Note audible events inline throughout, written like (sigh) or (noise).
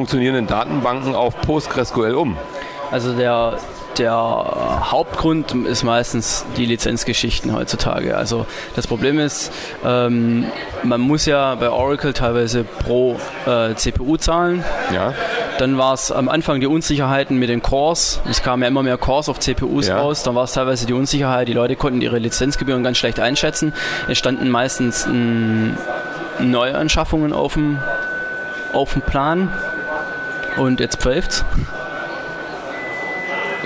funktionierenden Datenbanken auf PostgreSQL um? Also der der Hauptgrund ist meistens die Lizenzgeschichten heutzutage. Also das Problem ist, ähm, man muss ja bei Oracle teilweise pro äh, CPU zahlen. Ja. Dann war es am Anfang die Unsicherheiten mit den Cores. Es kamen ja immer mehr Cores auf CPUs ja. raus. Dann war es teilweise die Unsicherheit. Die Leute konnten ihre Lizenzgebühren ganz schlecht einschätzen. Es standen meistens m, Neuanschaffungen auf dem, auf dem Plan. Und jetzt pfeift's.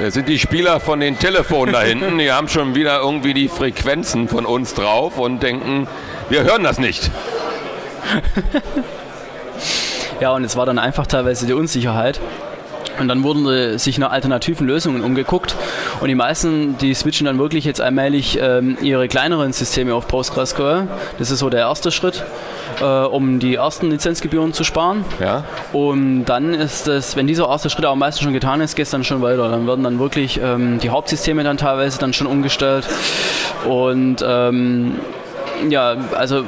Das sind die Spieler von den Telefonen da hinten, die haben schon wieder irgendwie die Frequenzen von uns drauf und denken, wir hören das nicht. (laughs) ja, und es war dann einfach teilweise die Unsicherheit. Und dann wurden sich nach alternativen Lösungen umgeguckt und die meisten, die switchen dann wirklich jetzt allmählich ähm, ihre kleineren Systeme auf PostgreSQL. Das ist so der erste Schritt, äh, um die ersten Lizenzgebühren zu sparen. Ja. Und dann ist es, wenn dieser erste Schritt auch meistens schon getan ist, geht es dann schon weiter. Dann werden dann wirklich ähm, die Hauptsysteme dann teilweise dann schon umgestellt und ähm, ja, also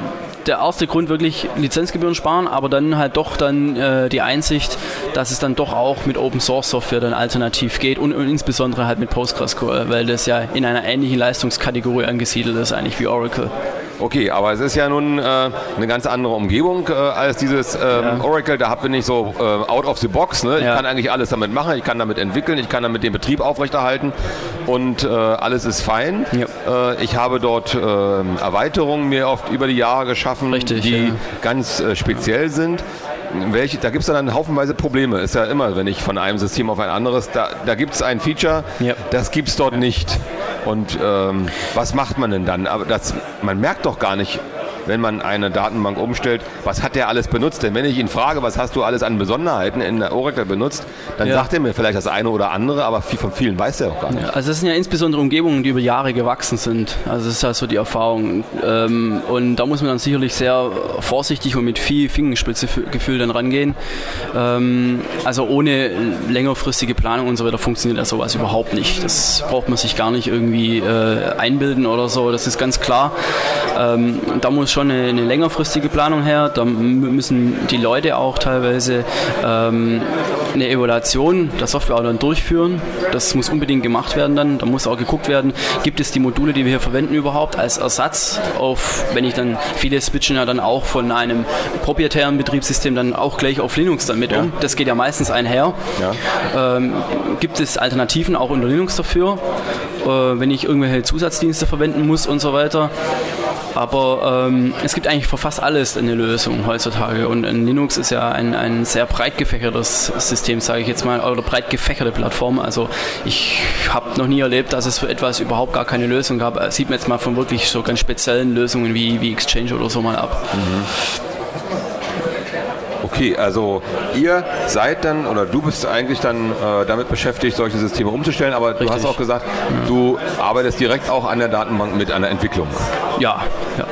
der erste Grund wirklich Lizenzgebühren sparen, aber dann halt doch dann äh, die Einsicht, dass es dann doch auch mit Open Source Software dann alternativ geht und, und insbesondere halt mit PostgreSQL, weil das ja in einer ähnlichen Leistungskategorie angesiedelt ist eigentlich wie Oracle. Okay, aber es ist ja nun äh, eine ganz andere Umgebung äh, als dieses ähm, ja. Oracle. Da bin ich so äh, out of the box. Ne? Ich ja. kann eigentlich alles damit machen. Ich kann damit entwickeln. Ich kann damit den Betrieb aufrechterhalten und äh, alles ist fein. Ja. Äh, ich habe dort ähm, Erweiterungen mir oft über die Jahre geschaffen, Richtig, die ganz äh, speziell sind. Welche, da gibt es dann haufenweise Probleme. Ist ja immer, wenn ich von einem System auf ein anderes, da, da gibt es ein Feature, das gibt es dort nicht. Und ähm, was macht man denn dann? Aber das, man merkt doch gar nicht, wenn man eine Datenbank umstellt, was hat der alles benutzt? Denn wenn ich ihn frage, was hast du alles an Besonderheiten in der Oracle benutzt, dann ja. sagt er mir vielleicht das eine oder andere, aber viel von vielen weiß er auch gar nicht. Ja, also das sind ja insbesondere Umgebungen, die über Jahre gewachsen sind. Also das ist ja so die Erfahrung. Ähm, und da muss man dann sicherlich sehr vorsichtig und mit viel Fingerspitzegefühl dann rangehen. Ähm, also ohne längerfristige Planung und so weiter funktioniert das sowas überhaupt nicht. Das braucht man sich gar nicht irgendwie äh, einbilden oder so. Das ist ganz klar. Ähm, da muss schon eine, eine, längerfristige Planung her. Da müssen die Leute auch teilweise ähm, eine Evaluation der Software dann durchführen. Das muss unbedingt gemacht werden dann. Da muss auch geguckt werden, gibt es die Module, die wir hier verwenden überhaupt als Ersatz auf, wenn ich dann, viele switchen ja dann auch von einem proprietären Betriebssystem dann auch gleich auf Linux dann mit ja. um. Das geht ja meistens einher. Ja. Ähm, gibt es Alternativen auch unter Linux dafür, äh, wenn ich irgendwelche Zusatzdienste verwenden muss und so weiter. Aber ähm, es gibt eigentlich für fast alles eine Lösung heutzutage. Und Linux ist ja ein, ein sehr breit gefächertes System, sage ich jetzt mal, oder breit gefächerte Plattform. Also ich habe noch nie erlebt, dass es für etwas überhaupt gar keine Lösung gab. Das sieht man jetzt mal von wirklich so ganz speziellen Lösungen wie, wie Exchange oder so mal ab. Mhm. Okay, also ihr seid dann oder du bist eigentlich dann äh, damit beschäftigt, solche Systeme umzustellen, aber Richtig. du hast auch gesagt, du arbeitest direkt auch an der Datenbank mit einer Entwicklung. Ja, ja.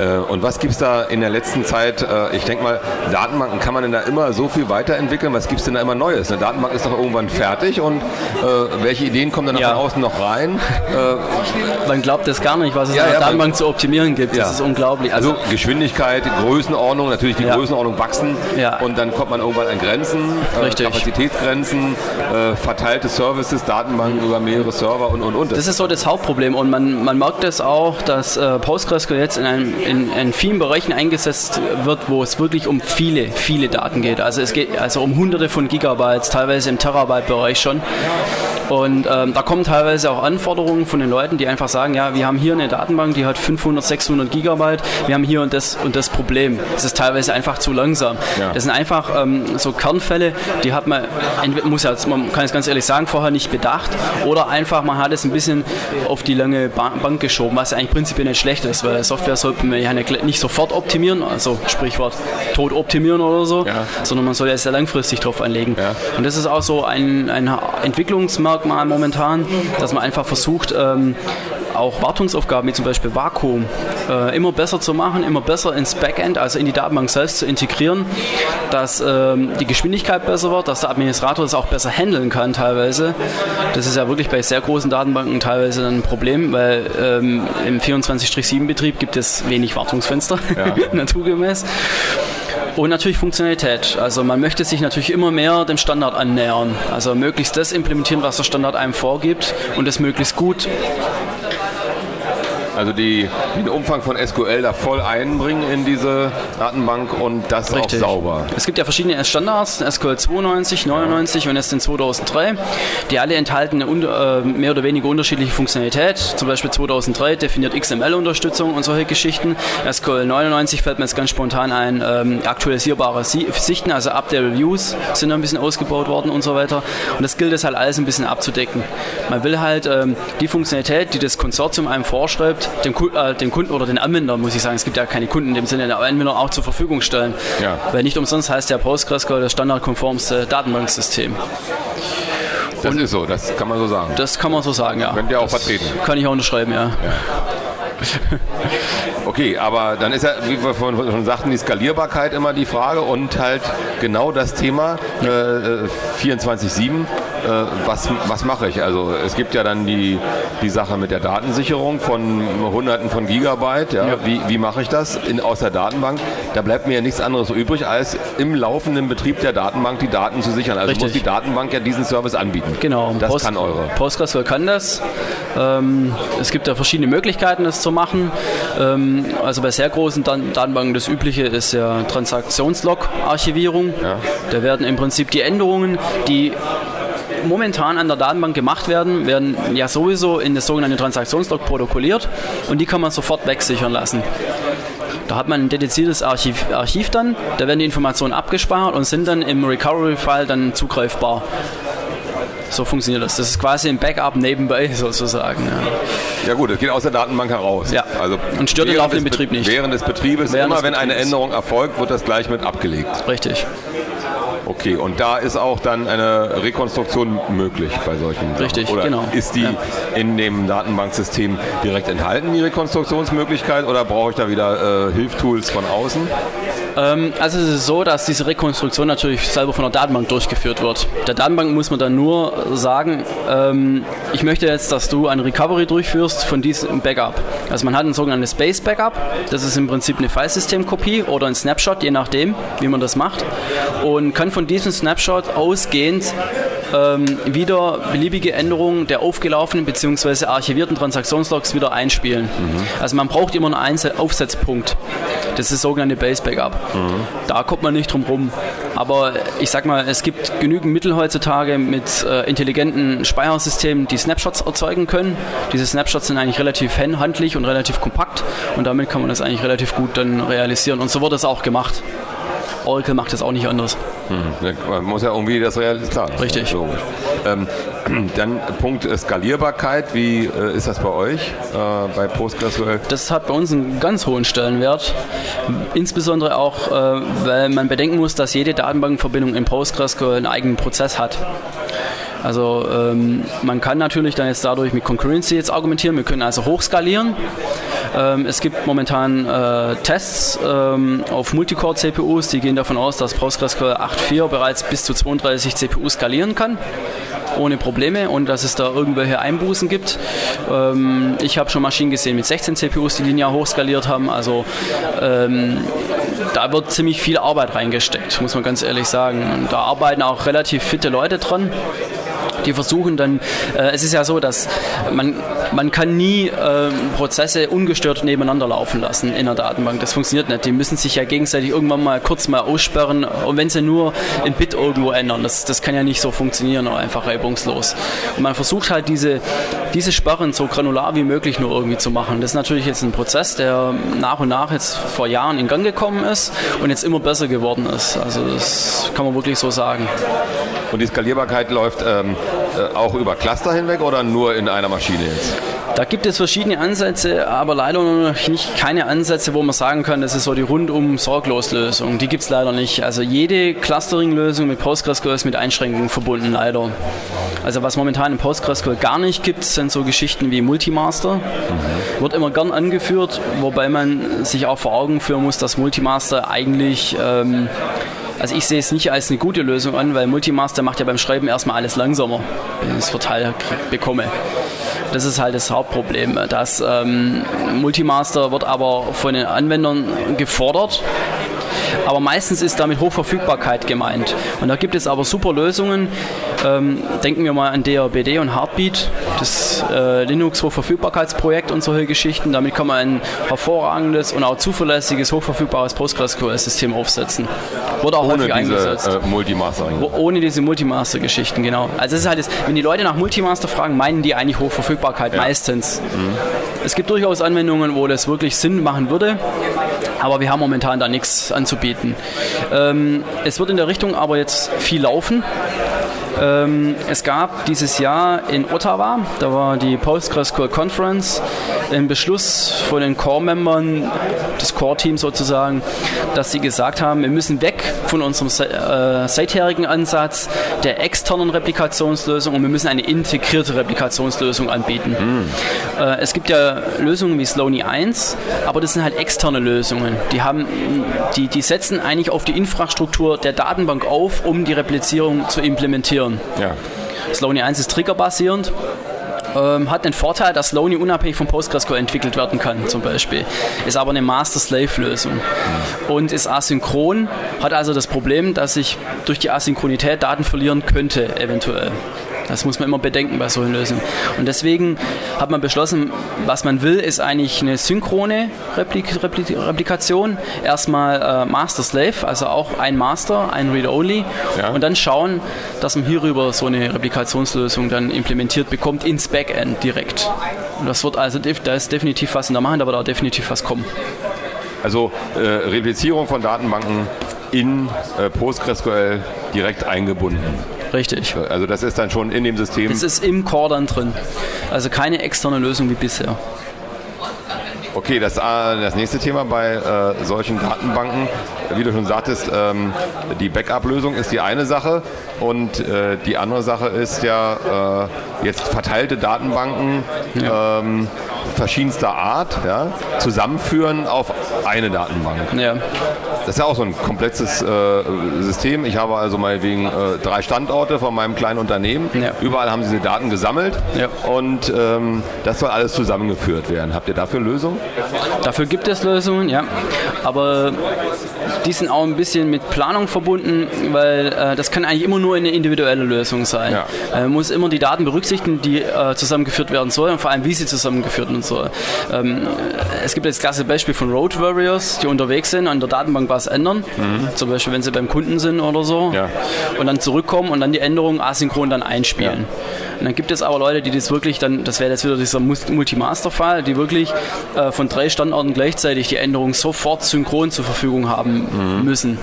Äh, und was gibt es da in der letzten Zeit? Äh, ich denke mal, Datenbanken kann man denn da immer so viel weiterentwickeln? Was gibt es denn da immer Neues? Eine Datenbank ist doch irgendwann fertig und äh, welche Ideen kommen dann ja. von außen noch rein? man glaubt das gar nicht, was es ja, in der ja, Datenbank zu optimieren gibt. Das ist unglaublich. Also, also, Geschwindigkeit, Größenordnung, natürlich die Größenordnung wachsen und dann kommt man irgendwann an Grenzen, Kapazitätsgrenzen, verteilte Services, Datenbanken über mehrere Server und und und. Das ist so das Hauptproblem und man, man merkt das auch, dass PostgreSQL jetzt in einem in, in vielen Bereichen eingesetzt wird, wo es wirklich um viele, viele Daten geht. Also es geht also um hunderte von Gigabytes, teilweise im Terabyte-Bereich schon. Und ähm, da kommen teilweise auch Anforderungen von den Leuten, die einfach sagen, ja, wir haben hier eine Datenbank, die hat 500, 600 Gigabyte, wir haben hier und das und das Problem. Es ist teilweise einfach zu langsam. Ja. Das sind einfach ähm, so Kernfälle, die hat man, muss ja, man kann es ganz ehrlich sagen, vorher nicht bedacht oder einfach man hat es ein bisschen auf die lange Bank geschoben, was eigentlich prinzipiell nicht schlecht ist, weil Software sollte man ja nicht sofort optimieren, also Sprichwort tot optimieren oder so, ja. sondern man soll ja sehr langfristig drauf anlegen. Ja. Und das ist auch so ein, ein Entwicklungsmarkt, Merkmal momentan, dass man einfach versucht, ähm, auch Wartungsaufgaben wie zum Beispiel Vakuum äh, immer besser zu machen, immer besser ins Backend, also in die Datenbank selbst zu integrieren, dass ähm, die Geschwindigkeit besser wird, dass der Administrator das auch besser handeln kann teilweise. Das ist ja wirklich bei sehr großen Datenbanken teilweise ein Problem, weil ähm, im 24-7-Betrieb gibt es wenig Wartungsfenster, ja. (laughs) naturgemäß. Und natürlich Funktionalität. Also man möchte sich natürlich immer mehr dem Standard annähern. Also möglichst das implementieren, was der Standard einem vorgibt und das möglichst gut. Also die, den Umfang von SQL da voll einbringen in diese Datenbank und das Richtig. auch sauber. Es gibt ja verschiedene Standards, SQL 92, 99 ja. und jetzt den 2003, die alle enthalten eine äh, mehr oder weniger unterschiedliche Funktionalität. Zum Beispiel 2003 definiert XML-Unterstützung und solche Geschichten. SQL 99 fällt mir jetzt ganz spontan ein, ähm, aktualisierbare Sichten, also Update-Reviews sind ein bisschen ausgebaut worden und so weiter. Und das gilt es halt alles ein bisschen abzudecken. Man will halt ähm, die Funktionalität, die das Konsortium einem vorschreibt, dem, äh, dem, Kunden oder den Anwender, muss ich sagen, es gibt ja keine Kunden in dem Sinne, aber Anwender auch zur Verfügung stellen. Ja. Weil nicht umsonst heißt ja PostgreSQL das standardkonformste Datenbanksystem. Das Und ist so, das kann man so sagen. Das kann man so sagen, ja. Könnt ihr auch das vertreten. Kann ich auch unterschreiben, ja. ja. Okay, aber dann ist ja, wie wir schon sagten, die Skalierbarkeit immer die Frage und halt genau das Thema äh, 24-7. Äh, was, was mache ich? Also es gibt ja dann die, die Sache mit der Datensicherung von Hunderten von Gigabyte. Ja? ja. Wie, wie mache ich das in, aus der Datenbank? Da bleibt mir ja nichts anderes übrig, als im laufenden Betrieb der Datenbank die Daten zu sichern. Also Richtig. muss die Datenbank ja diesen Service anbieten. Genau. Das Post, kann eure. PostgreSQL kann das. Ähm, es gibt ja verschiedene Möglichkeiten, das zu machen. Ähm, also bei sehr großen Datenbanken das Übliche ist ja Transaktionslog-Archivierung. Ja. Da werden im Prinzip die Änderungen, die momentan an der Datenbank gemacht werden, werden ja sowieso in das sogenannte Transaktionslog protokolliert und die kann man sofort wegsichern lassen. Da hat man ein dediziertes Archiv, Archiv dann, da werden die Informationen abgespeichert und sind dann im Recovery-File dann zugreifbar. So funktioniert das. Das ist quasi ein Backup nebenbei (laughs) sozusagen. Ja, ja gut, es geht aus der Datenbank heraus. Ja. Also und stört den laufenden Betrieb nicht. Während des Betriebes, während immer des wenn eine Änderung erfolgt, wird das gleich mit abgelegt. Richtig. Okay, und da ist auch dann eine Rekonstruktion möglich bei solchen Richtig, oder genau. Ist die ja. in dem Datenbanksystem direkt enthalten, die Rekonstruktionsmöglichkeit, oder brauche ich da wieder äh, Hilftools von außen? Ähm, also es ist so, dass diese Rekonstruktion natürlich selber von der Datenbank durchgeführt wird. Der Datenbank muss man dann nur sagen, ähm, ich möchte jetzt, dass du ein Recovery durchführst von diesem Backup. Also man hat ein sogenanntes Base Backup, das ist im Prinzip eine Filesystemkopie oder ein Snapshot, je nachdem, wie man das macht. Und kann von diesem Snapshot ausgehend ähm, wieder beliebige Änderungen der aufgelaufenen bzw. archivierten Transaktionslogs wieder einspielen. Mhm. Also man braucht immer einen Aufsetzpunkt. Das ist das sogenannte Base Backup. Mhm. Da kommt man nicht drum rum. Aber ich sag mal, es gibt genügend Mittel heutzutage mit äh, intelligenten Speichersystemen, die Snapshots erzeugen können. Diese Snapshots sind eigentlich relativ handlich und relativ kompakt und damit kann man das eigentlich relativ gut dann realisieren. Und so wird es auch gemacht. Oracle macht das auch nicht anders. Hm. Man muss ja irgendwie das realisieren. Klar, Richtig. Ähm, (clears throat) dann Punkt Skalierbarkeit. Wie äh, ist das bei euch äh, bei PostgreSQL? Das hat bei uns einen ganz hohen Stellenwert. Insbesondere auch, äh, weil man bedenken muss, dass jede Datenbankverbindung in PostgreSQL einen eigenen Prozess hat. Also ähm, man kann natürlich dann jetzt dadurch mit Concurrency jetzt argumentieren. Wir können also hochskalieren. Ähm, es gibt momentan äh, Tests ähm, auf Multicore-CPUs, die gehen davon aus, dass PostgreSQL 8.4 bereits bis zu 32 CPUs skalieren kann ohne Probleme, ohne dass es da irgendwelche Einbußen gibt. Ähm, ich habe schon Maschinen gesehen mit 16 CPUs, die linear hochskaliert haben. Also ähm, da wird ziemlich viel Arbeit reingesteckt, muss man ganz ehrlich sagen. Da arbeiten auch relativ fitte Leute dran die versuchen dann, äh, es ist ja so, dass man, man kann nie äh, Prozesse ungestört nebeneinander laufen lassen in der Datenbank. Das funktioniert nicht. Die müssen sich ja gegenseitig irgendwann mal kurz mal aussperren und wenn sie nur ein Bit irgendwo ändern, das, das kann ja nicht so funktionieren, einfach reibungslos. Und man versucht halt diese, diese Sperren so granular wie möglich nur irgendwie zu machen. Das ist natürlich jetzt ein Prozess, der nach und nach jetzt vor Jahren in Gang gekommen ist und jetzt immer besser geworden ist. Also das kann man wirklich so sagen. Und die Skalierbarkeit läuft ähm, äh, auch über Cluster hinweg oder nur in einer Maschine jetzt? Da gibt es verschiedene Ansätze, aber leider noch nicht keine Ansätze, wo man sagen kann, das ist so die rundum sorglos Lösung. Die gibt es leider nicht. Also jede Clustering-Lösung mit PostgreSQL ist mit Einschränkungen verbunden, leider. Also was momentan in PostgreSQL gar nicht gibt, sind so Geschichten wie Multimaster. Mhm. Wird immer gern angeführt, wobei man sich auch vor Augen führen muss, dass Multimaster eigentlich ähm, also ich sehe es nicht als eine gute Lösung an, weil Multimaster macht ja beim Schreiben erstmal alles langsamer, wenn ich es verteilt bekomme. Das ist halt das Hauptproblem. Das ähm, Multimaster wird aber von den Anwendern gefordert Aber meistens ist damit Hochverfügbarkeit gemeint. Und da gibt es aber super Lösungen. Ähm, denken wir mal an DRBD und Heartbeat, das äh, Linux Hochverfügbarkeitsprojekt und solche Geschichten. Damit kann man ein hervorragendes und auch zuverlässiges, hochverfügbares PostgreSQL-System aufsetzen. Wurde auch ohne häufig eingesetzt. Äh, Multimaster. Ohne diese Multimaster-Geschichten, genau. Also es ist halt, wenn die Leute nach Multimaster fragen, meinen die eigentlich Hochverfügbarkeit ja. meistens. Mhm. Es gibt durchaus Anwendungen, wo das wirklich Sinn machen würde, aber wir haben momentan da nichts anzubieten. Ähm, es wird in der Richtung aber jetzt viel laufen. Ähm, es gab dieses Jahr in Ottawa, da war die PostgreSQL Conference, ein Beschluss von den Core-Membern des Core-Teams sozusagen, dass sie gesagt haben, wir müssen weg von unserem äh, seitherigen Ansatz der externen Replikationslösung und wir müssen eine integrierte Replikationslösung anbieten. Mhm. Äh, es gibt ja Lösungen wie Slony 1, aber das sind halt externe Lösungen. Die, haben, die, die setzen eigentlich auf die Infrastruktur der Datenbank auf, um die Replizierung zu implementieren. Ja. Slony 1 ist triggerbasierend. Ähm, hat den Vorteil, dass Slony unabhängig von PostgreSQL entwickelt werden kann, zum Beispiel. Ist aber eine Master-Slave-Lösung und ist asynchron, hat also das Problem, dass ich durch die Asynchronität Daten verlieren könnte, eventuell. Das muss man immer bedenken bei solchen Lösungen. Und deswegen hat man beschlossen, was man will, ist eigentlich eine synchrone Replik Replik Replikation. Erstmal äh, Master-Slave, also auch ein Master, ein Read-Only. Ja. Und dann schauen, dass man hierüber so eine Replikationslösung dann implementiert bekommt ins Backend direkt. Und das wird also, da ist definitiv was in der Mache, da wird auch definitiv was kommen. Also äh, Replizierung von Datenbanken in äh, PostgreSQL direkt eingebunden. Richtig. Also das ist dann schon in dem System. Das ist im Core dann drin. Also keine externe Lösung wie bisher. Okay, das, äh, das nächste Thema bei äh, solchen Datenbanken, wie du schon sagtest, ähm, die Backup-Lösung ist die eine Sache und äh, die andere Sache ist ja äh, jetzt verteilte Datenbanken ja. ähm, verschiedenster Art ja, zusammenführen auf eine Datenbank. Ja. Das ist ja auch so ein komplexes äh, System. Ich habe also meinetwegen äh, drei Standorte von meinem kleinen Unternehmen. Ja. Überall haben sie diese Daten gesammelt ja. und ähm, das soll alles zusammengeführt werden. Habt ihr dafür Lösungen? Dafür gibt es Lösungen, ja. Aber die sind auch ein bisschen mit Planung verbunden, weil äh, das kann eigentlich immer nur eine individuelle Lösung sein. Ja. Man äh, muss immer die Daten berücksichtigen, die äh, zusammengeführt werden sollen und vor allem, wie sie zusammengeführt werden sollen. Ähm, es gibt jetzt das klasse Beispiel von Road Warriors, die unterwegs sind, an der Datenbank was ändern, mhm. zum Beispiel wenn sie beim Kunden sind oder so, ja. und dann zurückkommen und dann die Änderungen asynchron dann einspielen. Ja. Und dann gibt es aber Leute, die das wirklich dann, das wäre jetzt wieder dieser Multimaster-Fall, die wirklich äh, von drei Standorten gleichzeitig die Änderung sofort synchron zur Verfügung haben mhm. müssen.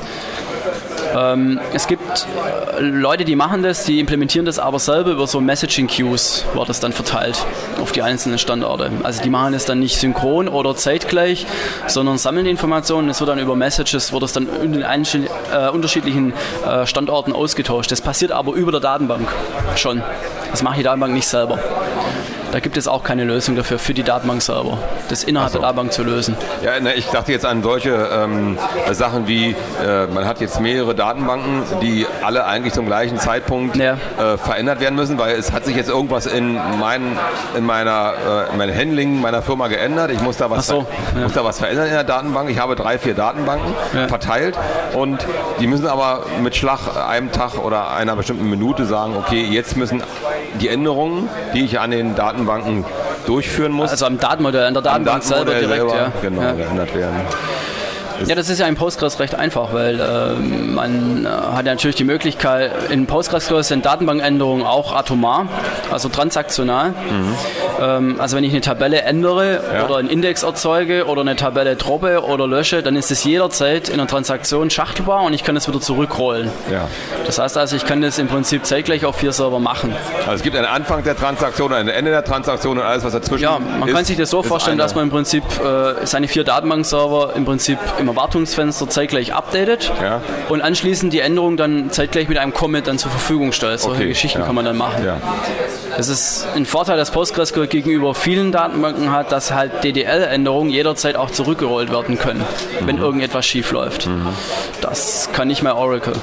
Ähm, es gibt äh, Leute, die machen das, die implementieren das aber selber über so Messaging Queues, wird das dann verteilt auf die einzelnen Standorte. Also die machen es dann nicht synchron oder zeitgleich, sondern sammeln die Informationen. Es wird dann über Messages, wird es dann in den äh, unterschiedlichen äh, Standorten ausgetauscht. Das passiert aber über der Datenbank schon. Das macht die Datenbank nicht selber. Da gibt es auch keine Lösung dafür für die Datenbank-Server, das innerhalb so. der Datenbank zu lösen. Ja, ne, ich dachte jetzt an solche ähm, Sachen wie, äh, man hat jetzt mehrere Datenbanken, die alle eigentlich zum gleichen Zeitpunkt ja. äh, verändert werden müssen, weil es hat sich jetzt irgendwas in, mein, in meiner äh, in meinem Handling meiner Firma geändert. Ich muss da, was so, ja. muss da was verändern in der Datenbank. Ich habe drei, vier Datenbanken ja. verteilt und die müssen aber mit Schlag einem Tag oder einer bestimmten Minute sagen, okay, jetzt müssen die Änderungen, die ich an den Datenbanken Datenbanken durchführen muss. Also am Datenmodell, an der Datenbank selber direkt, selber, ja. Genau, ja. geändert werden. Ja, das ist ja in Postgres recht einfach, weil äh, man äh, hat ja natürlich die Möglichkeit, in Postgres sind Datenbankänderungen auch atomar, also transaktional. Mhm. Ähm, also wenn ich eine Tabelle ändere ja. oder einen Index erzeuge oder eine Tabelle droppe oder lösche, dann ist es jederzeit in einer Transaktion schachtelbar und ich kann es wieder zurückrollen. Ja. Das heißt also, ich kann das im Prinzip zeitgleich auf vier Server machen. Also es gibt einen Anfang der Transaktion, ein Ende der Transaktion und alles, was dazwischen ist. Ja, man ist, kann sich das so vorstellen, dass man im Prinzip äh, seine vier Datenbankserver im Prinzip im Erwartungsfenster zeitgleich updatet ja. und anschließend die Änderung dann zeitgleich mit einem Commit dann zur Verfügung stellt. Solche okay. Geschichten ja. kann man dann machen. Ja. Das ist ein Vorteil, dass PostgreSQL gegenüber vielen Datenbanken hat, dass halt DDL-Änderungen jederzeit auch zurückgerollt werden können, mhm. wenn irgendetwas schief läuft. Mhm. Das kann nicht mehr Oracle.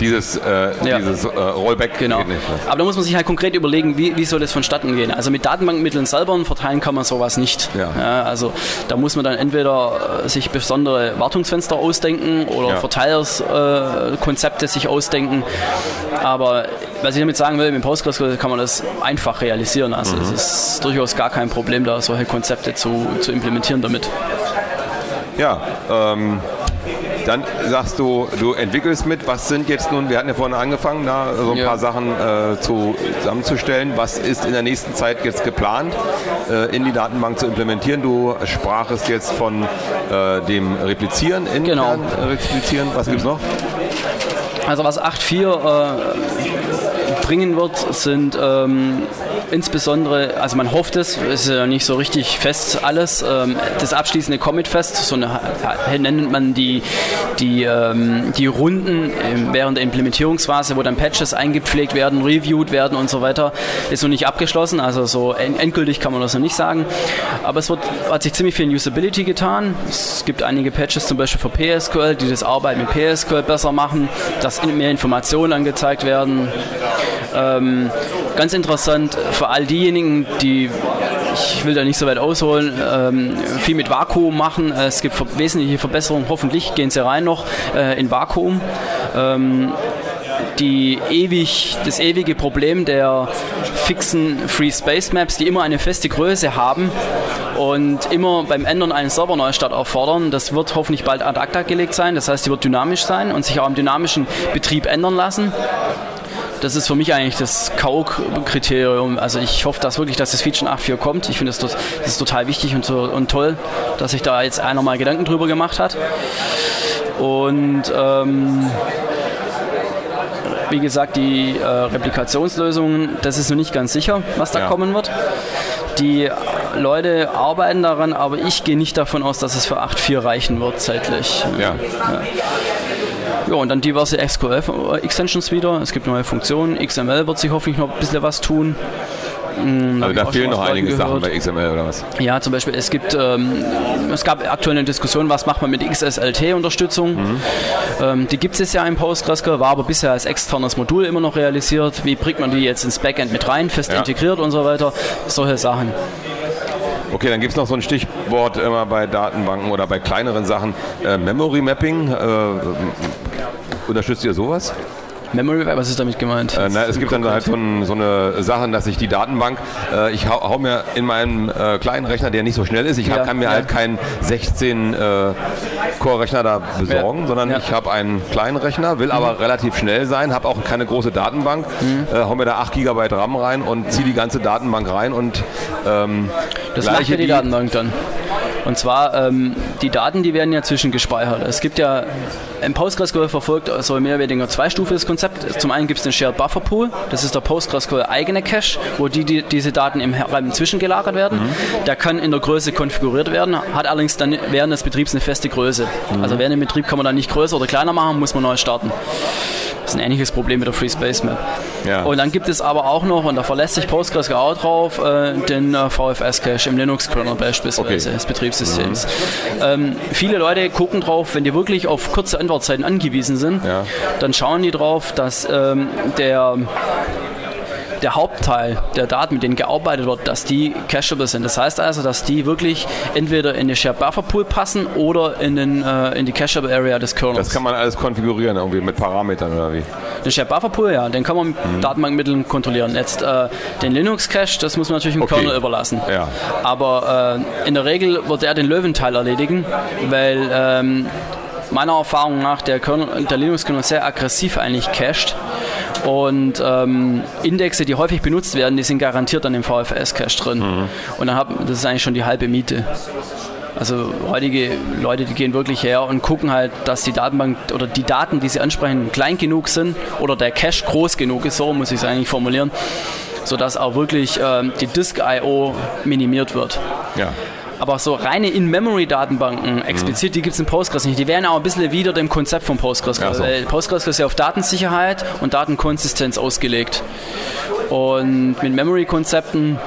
Dieses, äh, ja. dieses äh, Rollback genau. geht nicht. Aber da muss man sich halt konkret überlegen, wie, wie soll das vonstatten gehen. Also mit Datenbankmitteln selber verteilen kann man sowas nicht. Ja. ja also da muss man dann entweder äh, sich besondere Wartungsfenster ausdenken oder ja. Verteilerskonzepte äh, sich ausdenken. Aber was ich damit sagen will, mit Postgres kann man das einfach realisieren. Also mhm. es ist durchaus gar kein Problem, da solche Konzepte zu, zu implementieren damit. Ja, ähm, dann sagst du, du entwickelst mit. Was sind jetzt nun, wir hatten ja vorhin angefangen, da so ein ja. paar Sachen äh, zu, zusammenzustellen. Was ist in der nächsten Zeit jetzt geplant, äh, in die Datenbank zu implementieren? Du sprachest jetzt von äh, dem Replizieren, intern genau. Replizieren. Was gibt es noch? Also was 8.4 bringen wird, sind ähm, insbesondere, also man hofft es, ist ja nicht so richtig fest alles, ähm, das abschließende Commit-Fest, so eine, nennt man die, die, ähm, die Runden während der Implementierungsphase, wo dann Patches eingepflegt werden, reviewed werden und so weiter, ist noch nicht abgeschlossen, also so endgültig kann man das noch nicht sagen, aber es wird, hat sich ziemlich viel in Usability getan, es gibt einige Patches zum Beispiel für PSQL, die das Arbeiten mit PSQL besser machen, dass mehr Informationen angezeigt werden, ähm, ganz interessant für all diejenigen, die, ich will da nicht so weit ausholen, ähm, viel mit Vakuum machen. Es gibt wesentliche Verbesserungen, hoffentlich gehen sie rein noch äh, in Vakuum. Ähm, die ewig, das ewige Problem der fixen Free Space Maps, die immer eine feste Größe haben und immer beim Ändern einen Serverneustart auffordern. Das wird hoffentlich bald ad acta gelegt sein. Das heißt, die wird dynamisch sein und sich auch im dynamischen Betrieb ändern lassen das ist für mich eigentlich das Kauk-Kriterium. Also ich hoffe, dass wirklich, dass das Feature 8.4 kommt. Ich finde, das, das ist total wichtig und, so, und toll, dass sich da jetzt einer mal Gedanken drüber gemacht hat. Und ähm, wie gesagt, die äh, Replikationslösungen, das ist noch nicht ganz sicher, was da ja. kommen wird. Die Leute arbeiten daran, aber ich gehe nicht davon aus, dass es für 8.4 reichen wird zeitlich. Ja. ja. Ja, und dann diverse SQL-Extensions wieder. Es gibt neue Funktionen. XML wird sich hoffentlich noch ein bisschen was tun. Hm, also da fehlen noch einige gehört. Sachen bei XML oder was? Ja, zum Beispiel, es gibt, ähm, es gab aktuell eine Diskussion, was macht man mit XSLT-Unterstützung. Mhm. Ähm, die gibt es ja im PostgreSQL, war aber bisher als externes Modul immer noch realisiert. Wie bringt man die jetzt ins Backend mit rein, fest ja. integriert und so weiter. Solche Sachen. Okay, dann gibt es noch so ein Stichwort immer bei Datenbanken oder bei kleineren Sachen. Äh, Memory Mapping. Äh, unterstützt ihr sowas? Memory, was ist damit gemeint? Äh, na, es gibt dann halt so, ein, so, eine Sache, dass ich die Datenbank, äh, ich hau, hau, mir in meinem äh, kleinen Rechner, der nicht so schnell ist, ich ja, kann mir ja. halt keinen 16 äh, da besorgen, ja, sondern ich habe einen kleinen Rechner, will mhm. aber relativ schnell sein, habe auch keine große Datenbank, mhm. Äh, hau mir da 8 GB RAM rein und ziehe die ganze Datenbank rein und ähm, das macht ja die, die Datenbank dann. Und zwar, ähm, die Daten, die werden ja zwischengespeichert. Es gibt ja, ein PostgreSQL verfolgt so mehr oder weniger zweistufiges Konzept. Zum einen gibt es den Shared Buffer Pool, das ist der PostgreSQL eigene Cache, wo die, die diese Daten im RAM zwischengelagert werden. Mhm. Der kann in der Größe konfiguriert werden, hat allerdings dann während des Betriebs eine feste Größe. Mhm. Also während dem Betrieb kann man dann nicht größer oder kleiner machen, muss man neu starten. Das ist ein ähnliches Problem mit der Free Space Map. Ja. Und dann gibt es aber auch noch, und da verlässt sich PostgreSQL auch drauf, äh, den äh, VFS-Cache im Linux-Kernel beispielsweise, okay. des Betriebssystems. Mhm. Ähm, viele Leute gucken drauf, wenn die wirklich auf kurze Antwortzeiten angewiesen sind, ja. dann schauen die drauf, dass ähm, der der Hauptteil der Daten, mit denen gearbeitet wird, dass die cacheable sind. Das heißt also, dass die wirklich entweder in den Shared Buffer Pool passen oder in, den, äh, in die cacheable Area des Kernels. Das kann man alles konfigurieren irgendwie mit Parametern oder wie? Den Shared Buffer Pool, ja, den kann man mit mhm. Datenbankmitteln kontrollieren. Jetzt äh, den Linux Cache, das muss man natürlich dem okay. Kernel überlassen. Ja. Aber äh, in der Regel wird er den Löwenteil erledigen, weil ähm, meiner Erfahrung nach der, Kernel, der Linux-Kernel sehr aggressiv eigentlich cached und ähm, Indexe, die häufig benutzt werden, die sind garantiert an dem VFS-Cache drin. Mhm. Und dann hab, das ist eigentlich schon die halbe Miete. Also heutige Leute, die gehen wirklich her und gucken halt, dass die Datenbank oder die Daten, die sie ansprechen, klein genug sind oder der Cache groß genug ist, so muss ich es eigentlich formulieren, sodass auch wirklich ähm, die Disk-I.O. minimiert wird. Ja. Aber so reine In-Memory-Datenbanken explizit, mhm. die gibt es in Postgres nicht. Die wären auch ein bisschen wieder dem Konzept von Postgres. Ja, so. Postgres ist ja auf Datensicherheit und Datenkonsistenz ausgelegt. Und mit Memory-Konzepten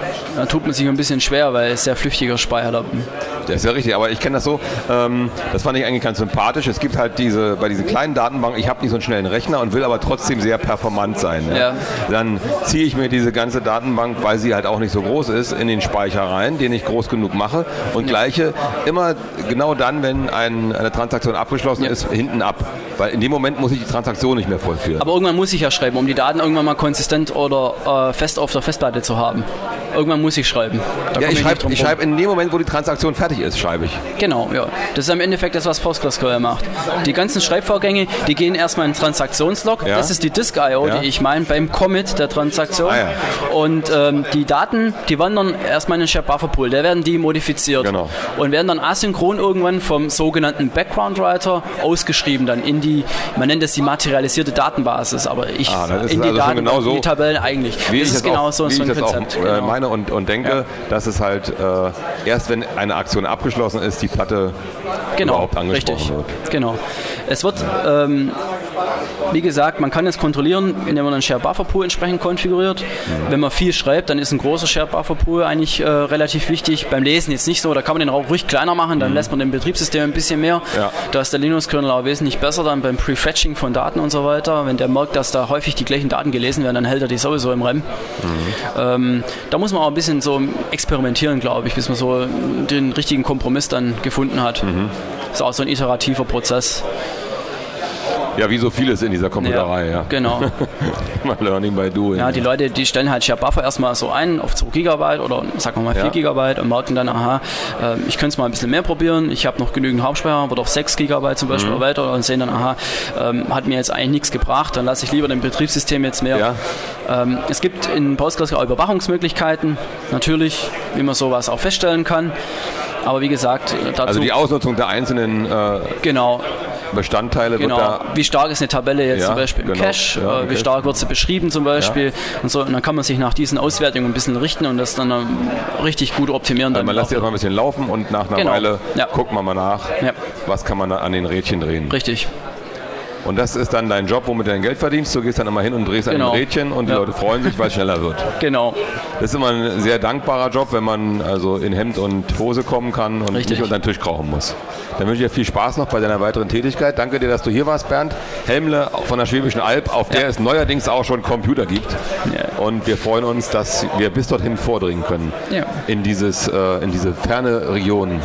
tut man sich ein bisschen schwer, weil es sehr flüchtiger Speicherlappen. Das ist ja richtig, aber ich kenne das so, ähm, das fand ich eigentlich ganz sympathisch. Es gibt halt diese, bei diesen kleinen Datenbanken, ich habe nicht so einen schnellen Rechner und will aber trotzdem sehr performant sein. Ja? Ja. Dann ziehe ich mir diese ganze Datenbank, weil sie halt auch nicht so groß ist, in den Speicher rein, den ich groß genug mache und ja. gleiche immer genau dann, wenn ein, eine Transaktion abgeschlossen ist, hinten ab. Weil in dem Moment muss ich die Transaktion nicht mehr vollführen. Aber irgendwann muss ich ja schreiben, um die Daten irgendwann mal konsistent oder äh, fest auf der Festplatte zu haben. Irgendwann muss ich schreiben. Da ja, ich schreibe schreib in dem Moment, wo die Transaktion fertig ist, schreibe ich. Genau, ja. Das ist im Endeffekt das, was PostgreSQL macht. Die ganzen Schreibvorgänge, die gehen erstmal in den Transaktionslog. Ja. Das ist die Disk-IO, ja. die ich meine, beim Commit der Transaktion. Ah, ja. Und ähm, die Daten, die wandern erstmal in den Shared Buffer Pool. Da werden die modifiziert. Genau. Und werden dann asynchron irgendwann vom sogenannten Background Writer ausgeschrieben, dann in die, man nennt es die materialisierte Datenbasis, aber ich ah, in die also Daten, genau so, die Tabellen eigentlich. Wie das ist genau auch, so, so ein Konzept. Auch, äh, genau. meine und, und denke, ja. dass es halt äh, erst wenn eine Aktion abgeschlossen ist, die Platte genau, überhaupt angesprochen richtig. wird. Genau. Es wird ähm, wie gesagt, man kann es kontrollieren, indem man einen Share Buffer Pool entsprechend konfiguriert. Mhm. Wenn man viel schreibt, dann ist ein großer Share Buffer Pool eigentlich äh, relativ wichtig. Beim Lesen jetzt nicht so, da kann man den auch ruhig kleiner machen, dann mhm. lässt man dem Betriebssystem ein bisschen mehr. Ja. Da ist der Linux-Kernel auch wesentlich besser dann beim Prefetching von Daten und so weiter. Wenn der merkt, dass da häufig die gleichen Daten gelesen werden, dann hält er die sowieso im REM. Mhm. Ähm, da muss man auch ein bisschen so experimentieren, glaube ich, bis man so den richtigen Kompromiss dann gefunden hat. Mhm. Das ist auch so ein iterativer Prozess. Ja, wie so vieles in dieser Computerei, ja. ja. Genau. (laughs) Learning by doing. Ja, die Leute, die stellen halt Share Buffer erstmal so ein auf 2 GB oder sagen wir mal 4 ja. GB und merken dann, aha, äh, ich könnte es mal ein bisschen mehr probieren, ich habe noch genügend Hauptspeicher, aber doch 6 GB zum Beispiel mhm. weiter und sehen dann, aha, ähm, hat mir jetzt eigentlich nichts gebracht, dann lasse ich lieber dem Betriebssystem jetzt mehr. Ja. Ähm, es gibt in Postgres auch Überwachungsmöglichkeiten, natürlich, wie man sowas auch feststellen kann. Aber wie gesagt, dazu. Also die Ausnutzung der einzelnen äh, genau. Bestandteile genau. wird da. Wie stark ist eine Tabelle jetzt ja, zum Beispiel im genau. Cache? Ja, äh, wie stark wird sie beschrieben zum Beispiel? Ja. Und so. Und dann kann man sich nach diesen Auswertungen ein bisschen richten und das dann richtig gut optimieren. Also man lässt sie erstmal ein bisschen laufen und nach einer genau. Weile guckt man mal nach, was kann man an den Rädchen drehen. Richtig. Und das ist dann dein Job, womit du dein Geld verdienst. Du gehst dann immer hin und drehst genau. ein Rädchen und die ja. Leute freuen sich, weil es schneller wird. Genau. Das ist immer ein sehr dankbarer Job, wenn man also in Hemd und Hose kommen kann und Richtig. nicht unter den Tisch krauchen muss. Dann wünsche ich dir viel Spaß noch bei deiner weiteren Tätigkeit. Danke dir, dass du hier warst, Bernd. Helmle von der Schwäbischen Alb, auf der ja. es neuerdings auch schon Computer gibt. Ja. Und wir freuen uns, dass wir bis dorthin vordringen können in, dieses, äh, in diese ferne Region.